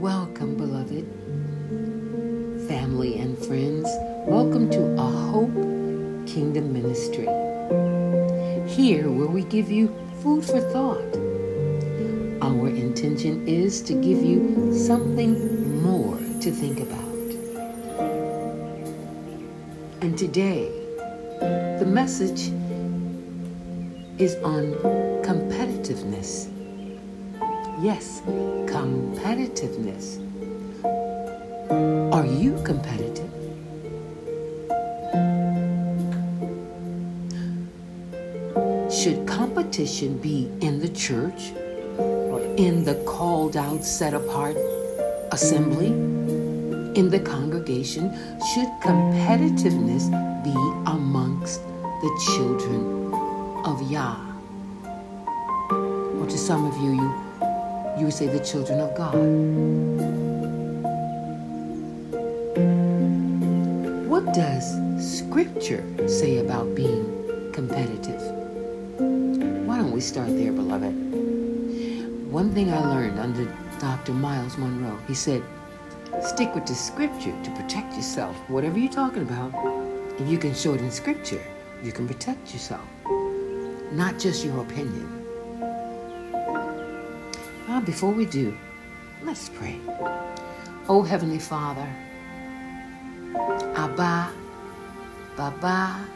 Welcome, beloved family and friends. Welcome to A Hope Kingdom Ministry. Here, where we give you food for thought. Our intention is to give you something more to think about. And today, the message is on competitiveness. Yes, competitiveness. Are you competitive? Should competition be in the church or in the called out, set apart assembly? In the congregation, should competitiveness be amongst the children of Yah? Or to some of you, you, you would say the children of God. What does Scripture say about being competitive? Why don't we start there, beloved? One thing I learned under Dr. Myles Munroe, he said, stick with the Scripture to protect yourself. Whatever you're talking about, if you can show it in Scripture, you can protect yourself, not just your opinion. Before we do, let's pray. Oh, Heavenly Father, Abba, Baba,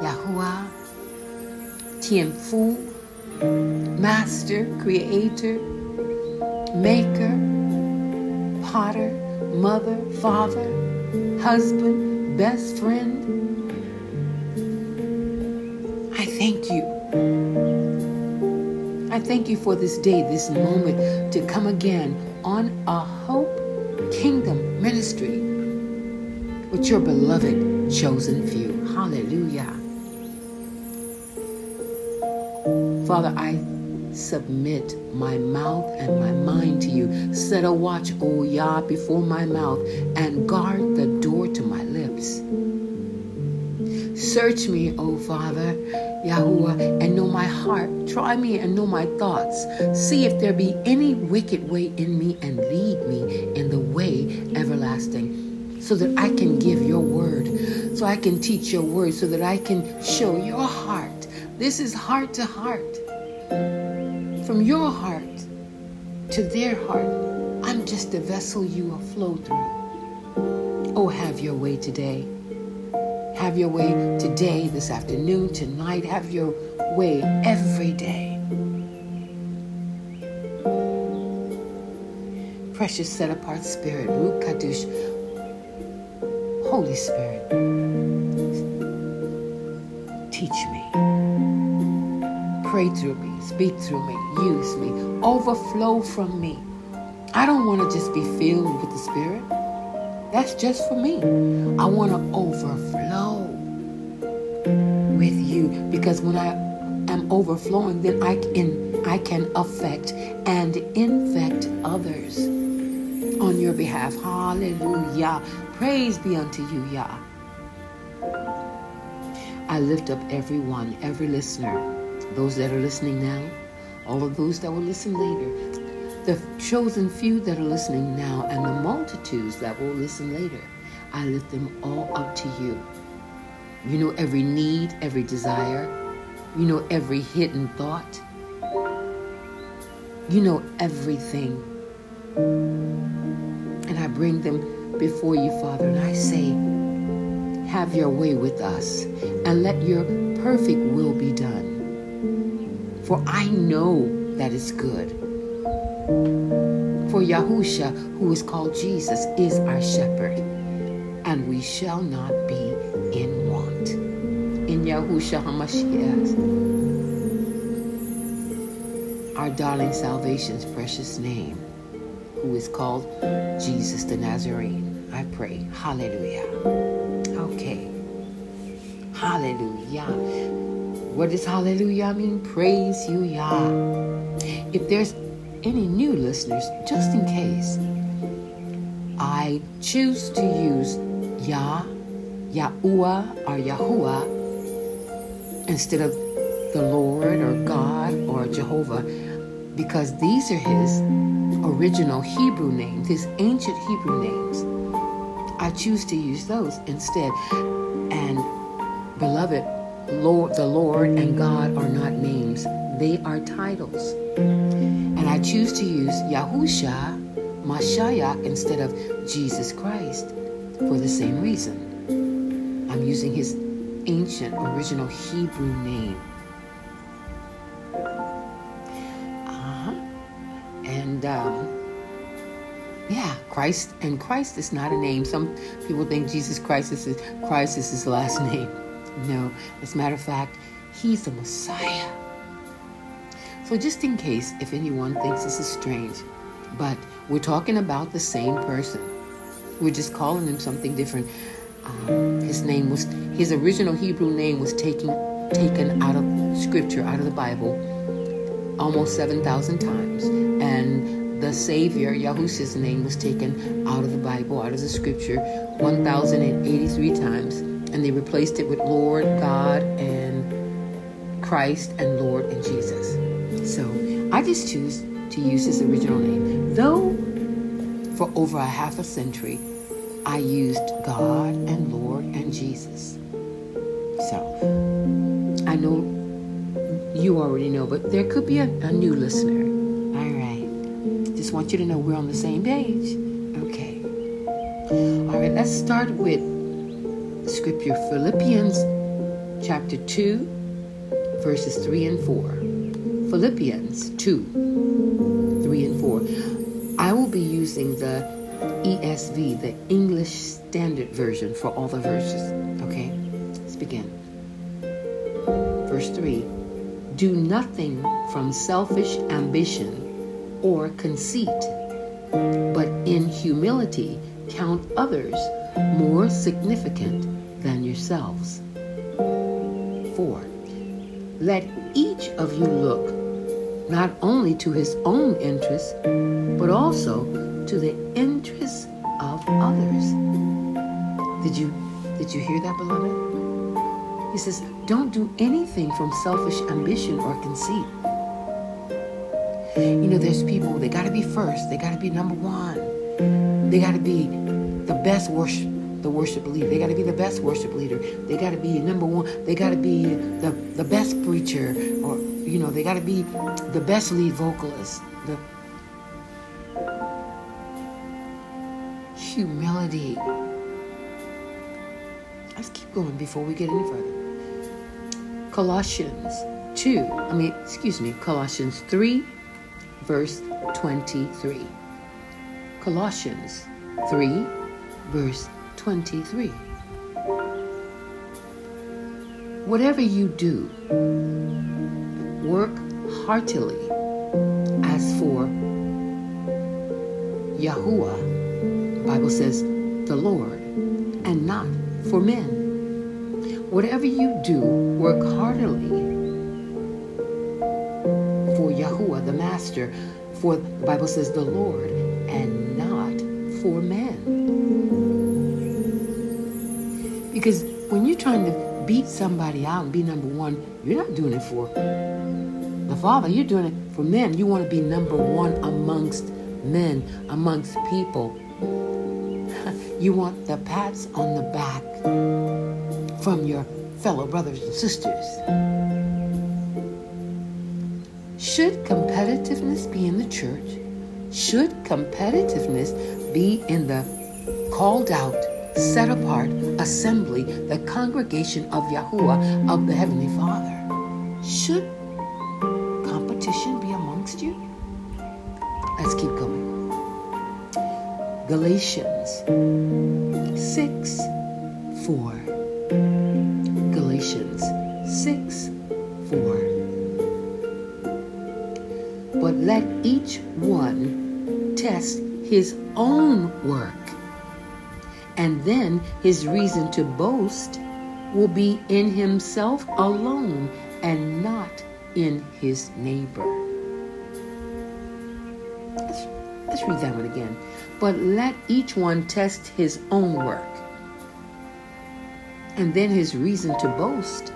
Yahuwah, Tianfu, Master, Creator, Maker, Potter, Mother, Father, Husband, Best Friend. I thank you. Thank you for this day, this moment to come again on a Hope Kingdom Ministry with your beloved chosen few. Hallelujah. Father, I submit my mouth and my mind to you. Set a watch, O Yah, before my mouth and guard the Search me, O Father, Yahuwah, and know my heart. Try me and know my thoughts. See if there be any wicked way in me and lead me in the way everlasting, so that I can give your word, so I can teach your word, so that I can show your heart. This is heart to heart. From your heart to their heart. I'm just a vessel you will flow through. Oh, have your way today. Have your way today, this afternoon, tonight. Have your way every day. Precious set apart spirit, Ruach Kadosh, Holy Spirit, teach me. Pray through me, speak through me, use me, overflow from me. I don't want to just be filled with the Spirit. That's just for me. I want to overflow you because when I am overflowing, then I can I can affect and infect others on your behalf. Hallelujah. Praise be unto you, Yah. I lift up everyone, every listener, those that are listening now, all of those that will listen later, the chosen few that are listening now, and the multitudes that will listen later. I lift them all up to you. You know every need, every desire. You know every hidden thought. You know everything. And I bring them before you, Father, and I say, have your way with us and let your perfect will be done. For I know that it's good. For Yahusha, who is called Jesus, is our shepherd, and we shall not be in want. In Yahusha HaMashiach, our darling salvation's precious name, who is called Jesus the Nazarene, I pray. Hallelujah. Okay. Hallelujah. What does hallelujah mean? Praise you, Yah. If there's any new listeners, just in case, I choose to use Yah, Yahuwah, or Yahuwah instead of the Lord or God or Jehovah because these are His original Hebrew names, his ancient Hebrew names. I choose to use those instead. And beloved, Lord, the Lord and God are not names, they are titles. And I choose to use Yahusha, Mashiach, instead of Jesus Christ for the same reason. I'm using his ancient original Hebrew name. Uh-huh. And um, yeah, Christ and Christ is not a name. Some people think Jesus Christ is Christ is his last name. No, as a matter of fact, he's the Messiah. So just in case if anyone thinks this is strange, but we're talking about the same person. We're just calling him something different. Um, his name was his original Hebrew name was taken taken out of Scripture, out of the Bible, almost seven thousand times, and the Savior Yahushua's name was taken out of the Bible, out of the Scripture, one thousand and eighty-three times, and they replaced it with Lord, God, and Christ, and Lord and Jesus. So I just choose to use his original name, though for over a half a century I used God and Lord and Jesus. So, I know you already know, but there could be a, a new listener. All right. Just want you to know we're on the same page. Okay. All right, let's start with scripture Philippians chapter 2, verses 3 and 4. Philippians 2, 3 and 4. I will be using the ESV, the English Standard Version, for all the verses. Okay? Let's begin. Verse 3 Do nothing from selfish ambition or conceit, but in humility count others more significant than yourselves. 4. Let each of you look not only to his own interests, but also to the interests of others. Did you did you hear that, beloved? He says, don't do anything from selfish ambition or conceit. You know, there's people, they gotta be first, they gotta be number one. They gotta be the best worship the worship leader. They got to be the best worship leader. They got to be number one. They got to be the, the best preacher, or you know, they got to be the best lead vocalist. The humility. Let's keep going before we get any further. Colossians 2, I mean, excuse me, Colossians 3, verse 23. Colossians 3, verse 23. Whatever you do, work heartily as for Yahuwah Bible says, the Lord, and not for men. Whatever you do, work heartily for Yahuwah, the Master, for the Bible says the Lord, and not for men. Because when you're trying to beat somebody out and be number one, you're not doing it for the Father, you're doing it for men. You want to be number one amongst men, amongst people. You want the pats on the back from your fellow brothers and sisters. Should competitiveness be in the church? Should competitiveness be in the called out, set apart assembly, the congregation of Yahuwah, of the Heavenly Father? Should competition be amongst you? Let's keep going. Galatians 6 4. Galatians 6 4. But let each one test his own work, and then his reason to boast will be in himself alone and not in his neighbor. Let's, let's read that one again but let each one test his own work. And then his reason to boast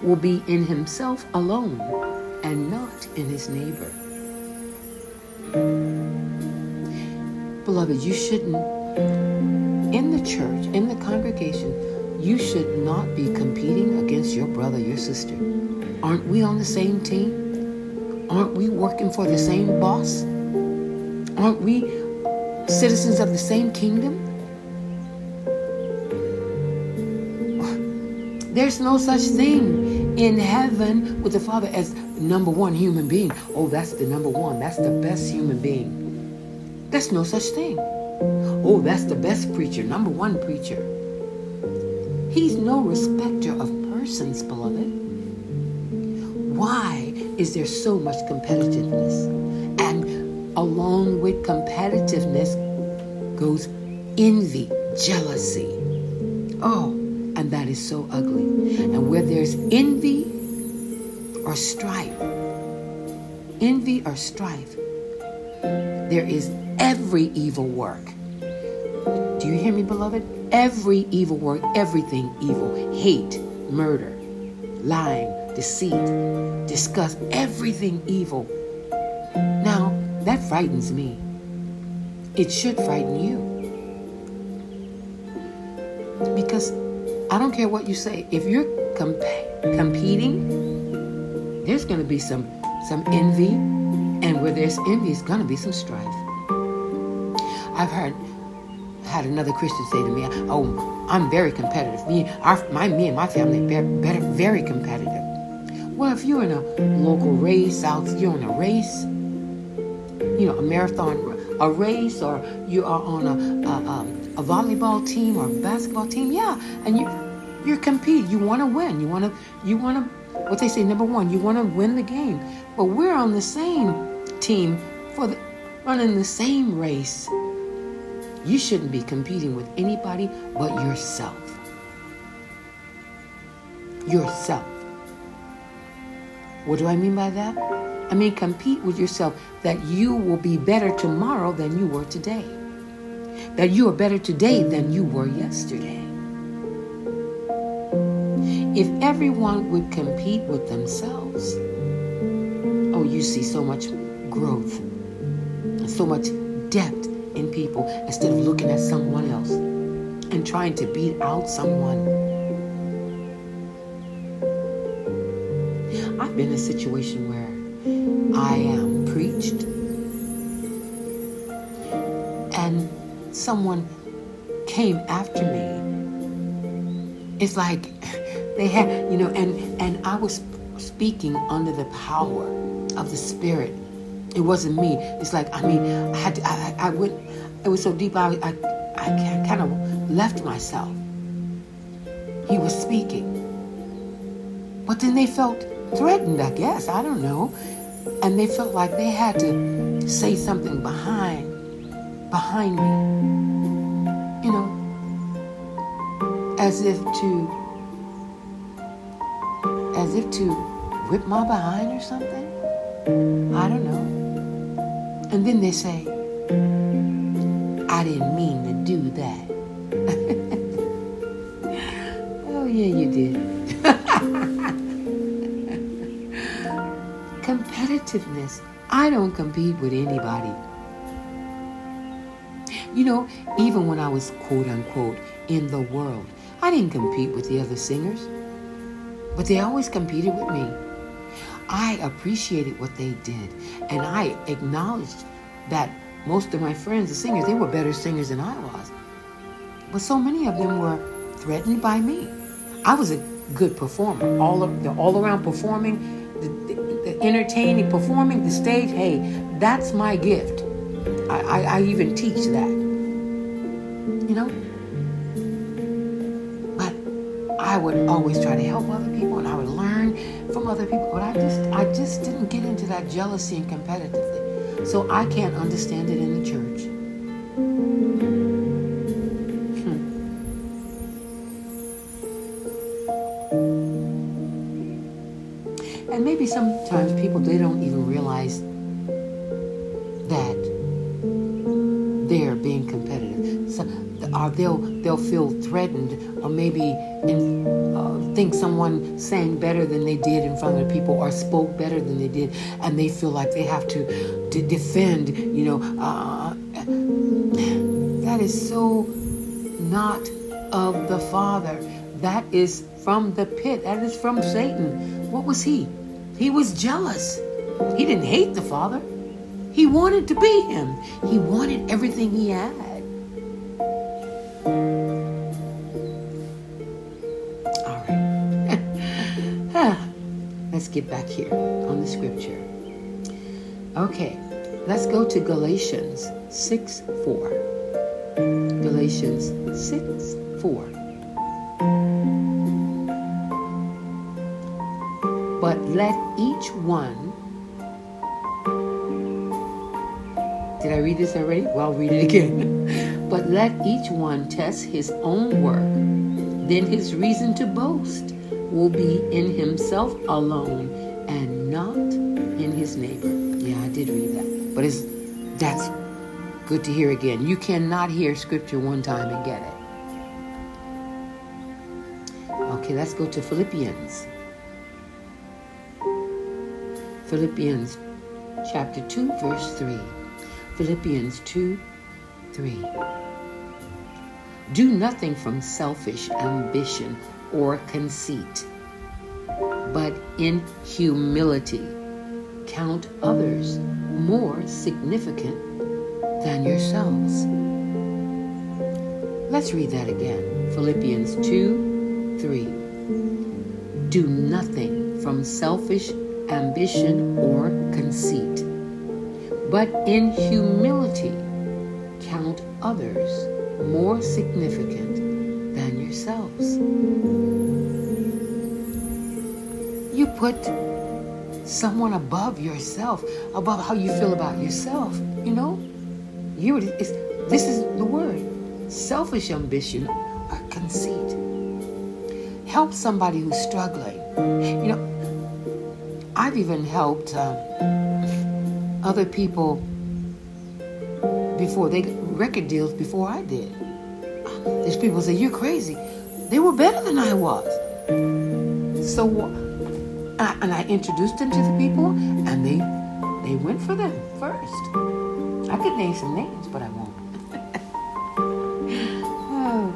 will be in himself alone and not in his neighbor. Beloved, you shouldn't, in the church, in the congregation, you should not be competing against your brother, your sister. Aren't we on the same team? Aren't we working for the same boss? Aren't we citizens of the same kingdom? There's no such thing in heaven with the Father as number one human being. Oh, that's the number one. That's the best human being. There's no such thing. Oh, that's the best preacher, number one preacher. He's no respecter of persons, beloved. Why is there so much competitiveness? Along with competitiveness goes envy, jealousy. Oh, and that is so ugly. And where there's envy or strife, envy or strife, there is every evil work. Do you hear me, beloved? Every evil work, everything evil, hate, murder, lying, deceit, disgust, everything evil. Now, that frightens me. It should frighten you. Because I don't care what you say. If you're comp- competing, there's going to be some some envy, and where there's envy, there's going to be some strife. I've heard had another Christian say to me, "Oh, I'm very competitive. Me, our, my, me and my family are very competitive." Well, if you're in a local race out, you're in a race, you know, a marathon, a race, or you are on a, a, a a volleyball team or a basketball team, yeah, and you you're competing. You want to win. You want to you want to what they say number one. You want to win the game. But we're on the same team for the, running the same race. You shouldn't be competing with anybody but yourself. Yourself. What do I mean by that? I mean, compete with yourself that you will be better tomorrow than you were today that you are better today than you were yesterday. If everyone would compete with themselves, oh, you see so much growth so much depth in people instead of looking at someone else and trying to beat out someone. Been in a situation where I am preached and someone came after me, it's like they had, you know, and and I was speaking under the power of the Spirit. It wasn't me. It's like I mean, I had to, I, I went. It was so deep. I I, I kind of left myself. He was speaking, but then they felt threatened. I guess I don't know, and they felt like they had to say something behind behind me. You know, as if to, as if to whip my behind or something. I don't know. And then they say, I didn't mean to do that. oh, yeah, you did. Competitiveness. I don't compete with anybody. You know, even when I was quote unquote in the world, I didn't compete with the other singers, but they always competed with me. I appreciated what they did, and I acknowledged that most of my friends, the singers, they were better singers than I was. But so many of them were threatened by me. I was a good performer, all of the all around performing, entertaining, performing the stage. Hey, that's my gift. I, I, I even teach that you know? But I would always try to help other people and I would learn from other people. But I just I just didn't get into that jealousy and competitively. So I can't understand it in the church. Sometimes people they don't even realize that they're being competitive. So or they'll they'll feel threatened or maybe in, uh, think someone sang better than they did in front of the people or spoke better than they did and they feel like they have to, to defend you know uh, That is so not of the Father. That is from the pit. That is from Satan. What was he? He was jealous. He didn't hate the Father. He wanted to be him. He wanted everything he had. All right. Ah, let's get back here on the scripture. Okay, let's go to Galatians 6 4. Galatians 6 4. But let each one. Did I read this already? Well, I'll read it again. but let each one test his own work. Then his reason to boast will be in himself alone and not in his neighbor. Yeah, I did read that. But it's that's good to hear again. You cannot hear scripture one time and get it. Okay, let's go to Philippians. Philippians chapter 2, verse 3. Philippians 2, 3. Do nothing from selfish ambition or conceit, but in humility count others more significant than yourselves. Let's read that again. Philippians 2 3. Do nothing from selfish ambition or conceit, but in humility count others more significant than yourselves. You put someone above yourself, above how you feel about yourself, you know? You this is the word. Selfish ambition or conceit. Help somebody who's struggling. You know, I've even helped um, other people before they record deals before I did. There's people say you're crazy. They were better than I was. So, and I introduced them to the people, and they they went for them first. I could name some names, but I won't. oh,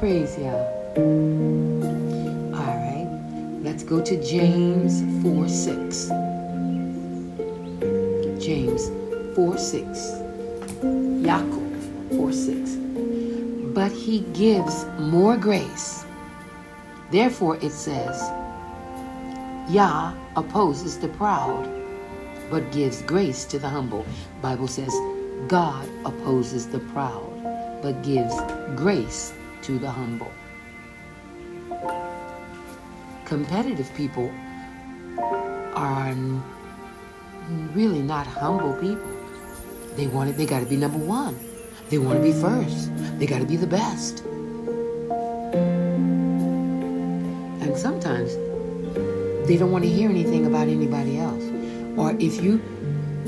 praise. Go to James 4 6. James 4 6. Yaakov 4 6 but he gives more grace. Therefore, it says, Yah opposes the proud, but gives grace to the humble. Bible says, God opposes the proud, but gives grace to the humble. Competitive people are really not humble people. They want it, they got to be number one. They want to be first. They got to be the best. And sometimes they don't want to hear anything about anybody else. Or if you,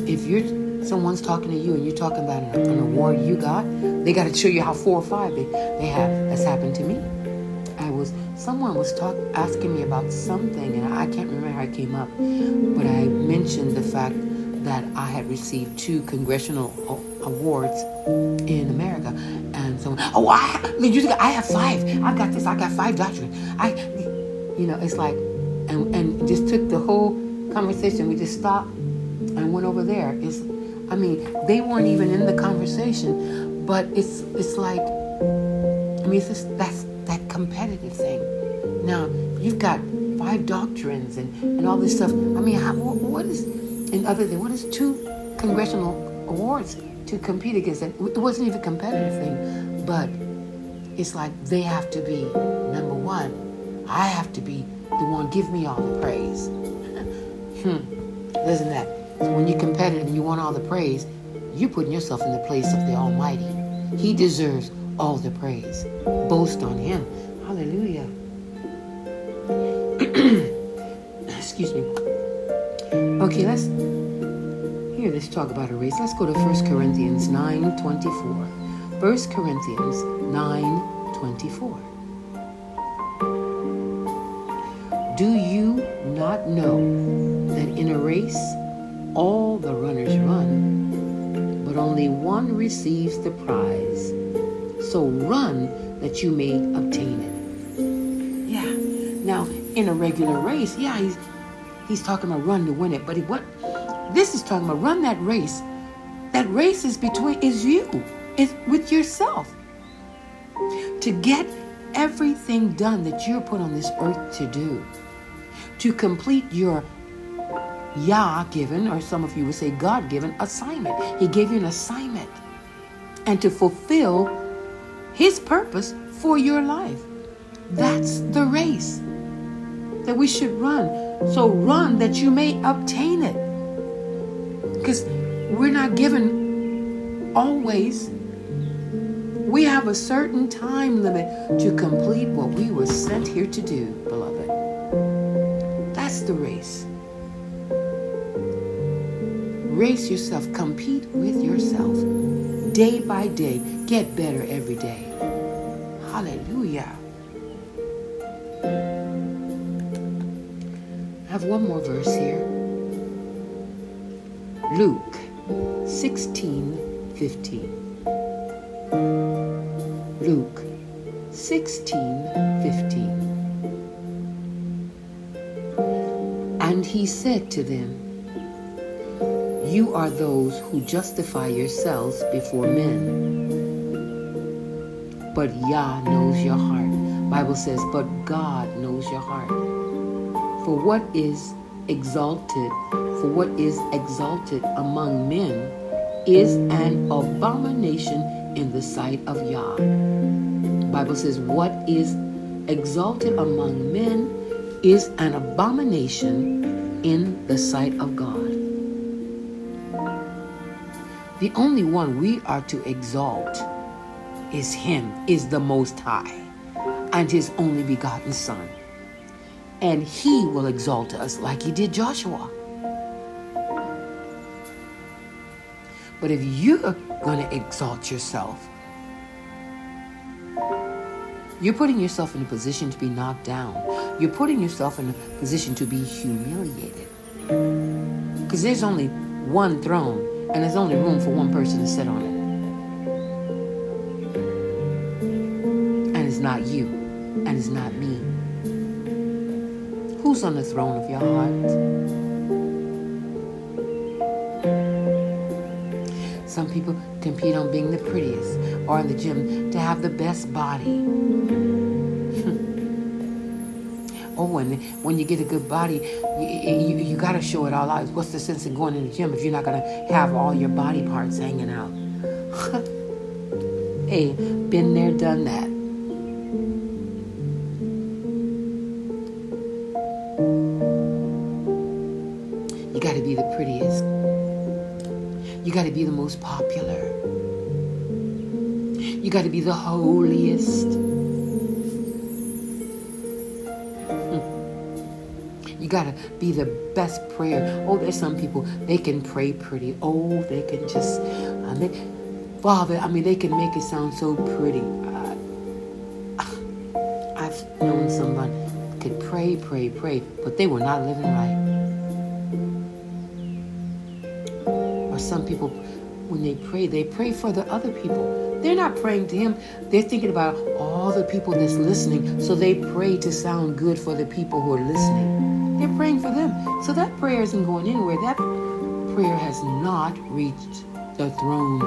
if you're someone's talking to you and you're talking about an, an award you got, they got to show you how four or five they, they have. That's happened to me. Someone was talk asking me about something and I can't remember how it came up, but I mentioned the fact that I had received two congressional awards in America. And so, oh, I, you, I have five. I've got this. I got five doctorates. I, you know, it's like, and, and just took the whole conversation. We just stopped and went over there. It's, I mean, they weren't even in the conversation, but it's, it's like, I mean, it's just, that's that competitive thing. Now, you've got five doctrines and, and all this stuff. I mean, how, what is, and other than what is two congressional awards to compete against it. Wasn't even a competitive thing, but it's like they have to be number one. I have to be the one. Give me all the praise. hmm. Listen that. So when you're competitive and you want all the praise, you're putting yourself in the place of the Almighty. He deserves all the praise. Boast on Him. Hallelujah. Excuse me. Okay, let's here, let's talk about a race. Let's go to 1 Corinthians 9 24. 1 Corinthians 9 24. Do you not know that in a race all the runners run, but but only one receives the prize. So run that you may obtain it. In a regular race, yeah, he's he's talking about run to win it, but what this is talking about run that race. That race is between is you. It's with yourself. To get everything done that you're put on this earth to do. To complete your Yah given, or some of you would say God given, assignment. He gave you an assignment. And to fulfill His purpose for your life. That's the race that we should run. So run that you may obtain it. Because we're not given always. We have a certain time limit to complete what we were sent here to do, beloved. That's the race. Race yourself, compete with yourself day by day. Get better every day. Hallelujah. Have one more verse here. Luke 16 15. Luke 16 15. And he said to them, you are those who justify yourselves before men. But Yah knows your heart. Bible says, but God knows your heart. For what is exalted, for what is exalted among men is an abomination in the sight of Yah. Bible says, what is exalted among men is an abomination in the sight of God. The only one we are to exalt is Him, is the Most High, and His only begotten Son. And He will exalt us like He did Joshua. But if you're going to exalt yourself, you're putting yourself in a position to be knocked down. You're putting yourself in a position to be humiliated. Because there's only one throne and there's only room for one person to sit on it. And it's not you, and it's not me. Who's on the throne of your heart? Some people compete on being the prettiest or in the gym to have the best body. Oh, when when you get a good body, you, you, you got to show it all out. What's the sense in going to the gym if you're not going to have all your body parts hanging out? hey, been there, done that. Got to be the holiest. You got to be the best prayer. Oh, there's some people, they can pray pretty. Oh, they can just, they, Father, I mean, they can make it sound so pretty. Uh, I've known someone could pray, pray, pray, but they were not living right. Or some people, when they pray, they pray for the other people. They're not praying to Him. They're thinking about all the people that's listening, so they pray to sound good for the people who are listening. They're praying for them. So that prayer isn't going anywhere. That prayer has not reached the throne.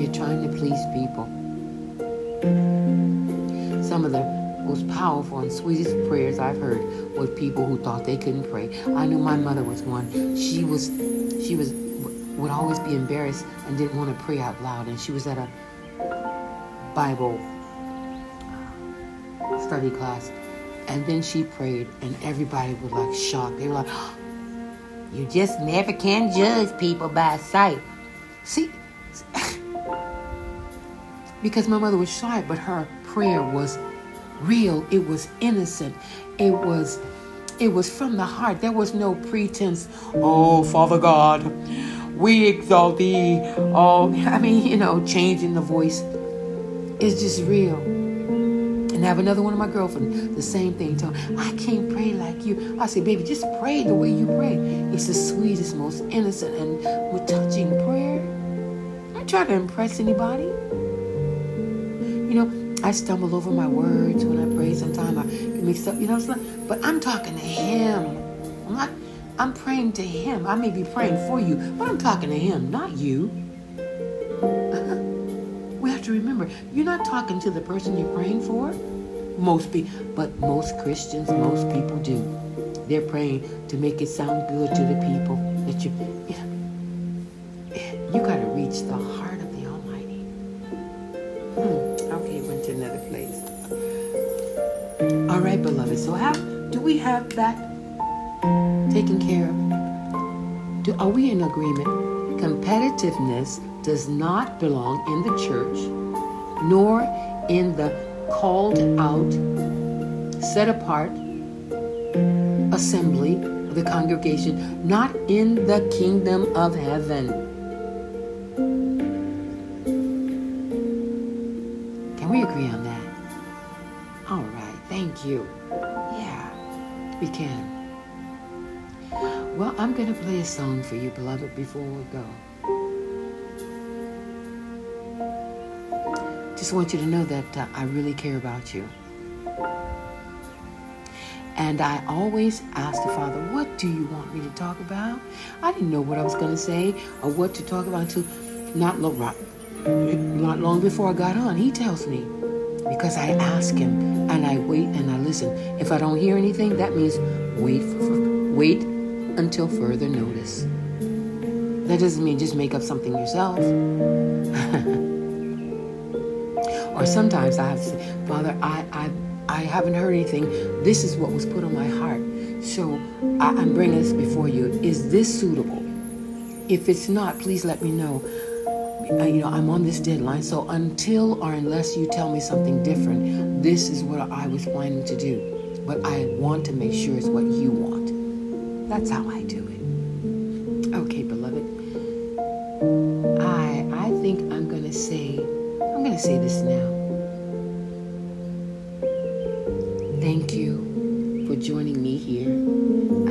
You're trying to please people. Some of the most powerful and sweetest prayers I've heard were people who thought they couldn't pray. I knew my mother was one. She was, she was, would always be embarrassed and didn't want to pray out loud. And she was at a Bible study class. And then she prayed, and everybody was like shocked. They were like, You just never can judge people by sight. See, because my mother was shy, but her prayer was real. It was innocent. It was it was from the heart. There was no pretense. Oh, Father God, we exalt thee. Oh, I mean, you know, changing the voice. It's just real. And I have another one of my girlfriends, the same thing. Tell I can't pray like you. I say, baby, just pray the way you pray. It's the sweetest, most innocent, and touching prayer. I try to impress anybody. You know, I stumble over my words when I pray. Sometimes I mixed up. You know, but I'm talking to Him. I'm not. I'm praying to Him. I may be praying for you, but I'm talking to Him, not you We have to remember you're not talking to the person you're praying for. Most people, but most Christians, most people do. They're praying to make it sound good to the people that you. You, know, you got to reach the heart of the Almighty. Hmm, another place. All right, beloved. So how do we have that taken care of? Do, are we in agreement? Competitiveness does not belong in the church, nor in the called out, set apart assembly of the congregation, not in the kingdom of heaven. You. Yeah, we can. Well, I'm going to play a song for you, beloved, before we go. just want you to know that uh, I really care about you. And I always ask the Father, what do you want me to talk about? I didn't know what I was going to say or what to talk about until not long, not long before I got on. He tells me because I ask him and I wait and I listen. If I don't hear anything, that means wait for, wait until further notice. That doesn't mean just make up something yourself. Or sometimes I have to say, Father, I, I, I haven't heard anything. This is what was put on my heart. So I, I'm bringing this before you. Is this suitable? If it's not, please let me know. You know, I'm on this deadline. So until or unless you tell me something different, this is what I was planning to do. But I want to make sure it's what you want. That's how I do it. Okay, beloved. I I think I'm gonna say I'm gonna say this now. Thank you for joining me here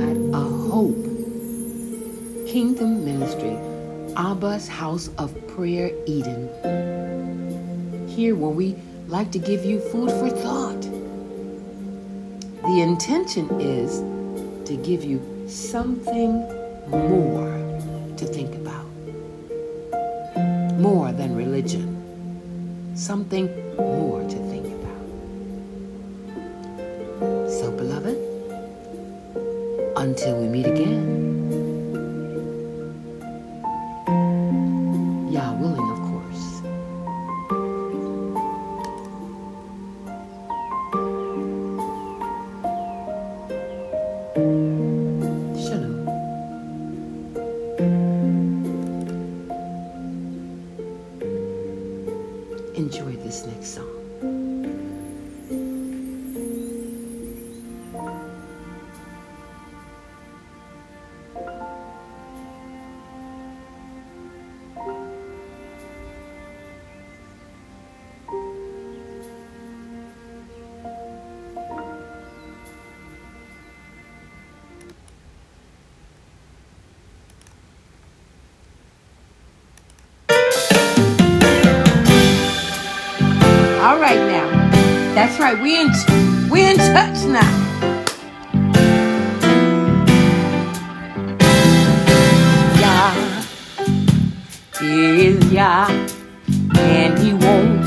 at A Hope Kingdom Ministry, Abba's House of Prayer Eden. Here, where we like to give you food for thought. The intention is to give you something more to think about, more than religion, something more to think about. so, beloved, until we meet again, That's right. We in we in touch now. Yah is Yah, and He won't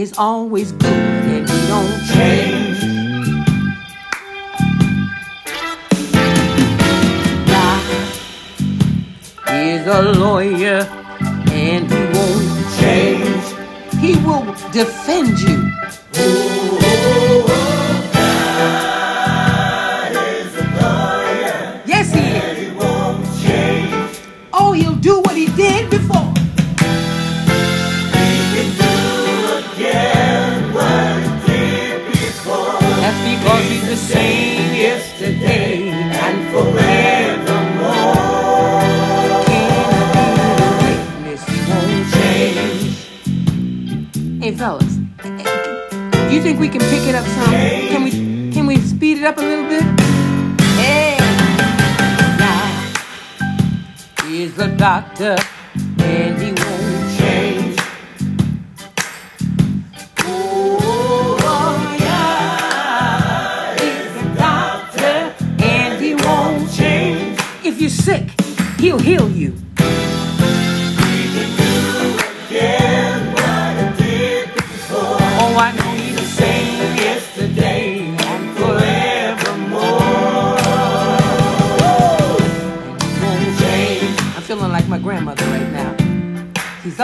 is always good and he don't change. God is a lawyer and he won't change. He will defend you. Yes, he is. Oh, he'll do think we can pick it up some? Can we? Can we speed it up a little bit? Hey, now he's the doctor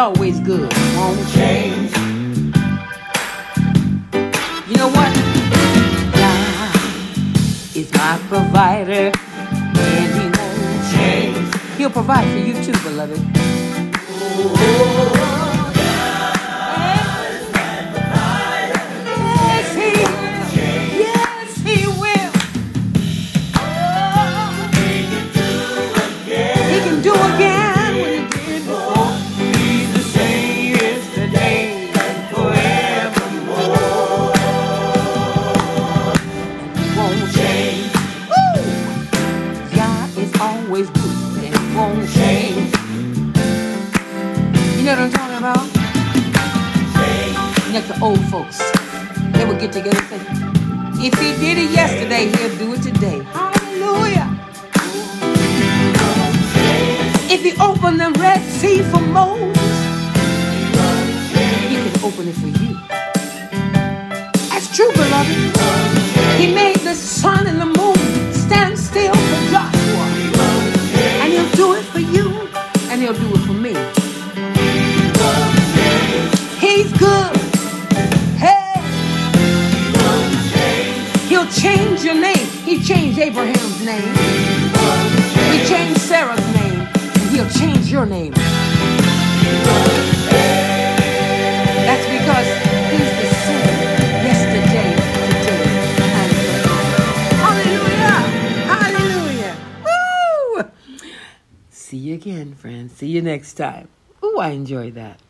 always good. Won't change. You know what? God is my provider, and He won't change. He'll provide for you too, beloved. Know what I'm talking about? Like the old folks, they would get together and say, if he did it yesterday, he'll do it today. Hallelujah. If he opened the Red Sea for Moses, he can open it for you. That's true, beloved. He made the sun and the moon good. Hey. He'll change your name. He changed Abraham's name. He changed Sarah's name. And he'll change your name. That's because he's the same yesterday, today, and forever. Hallelujah. Hallelujah. Woo! See you again, friends. See you next time. Ooh, I enjoyed that.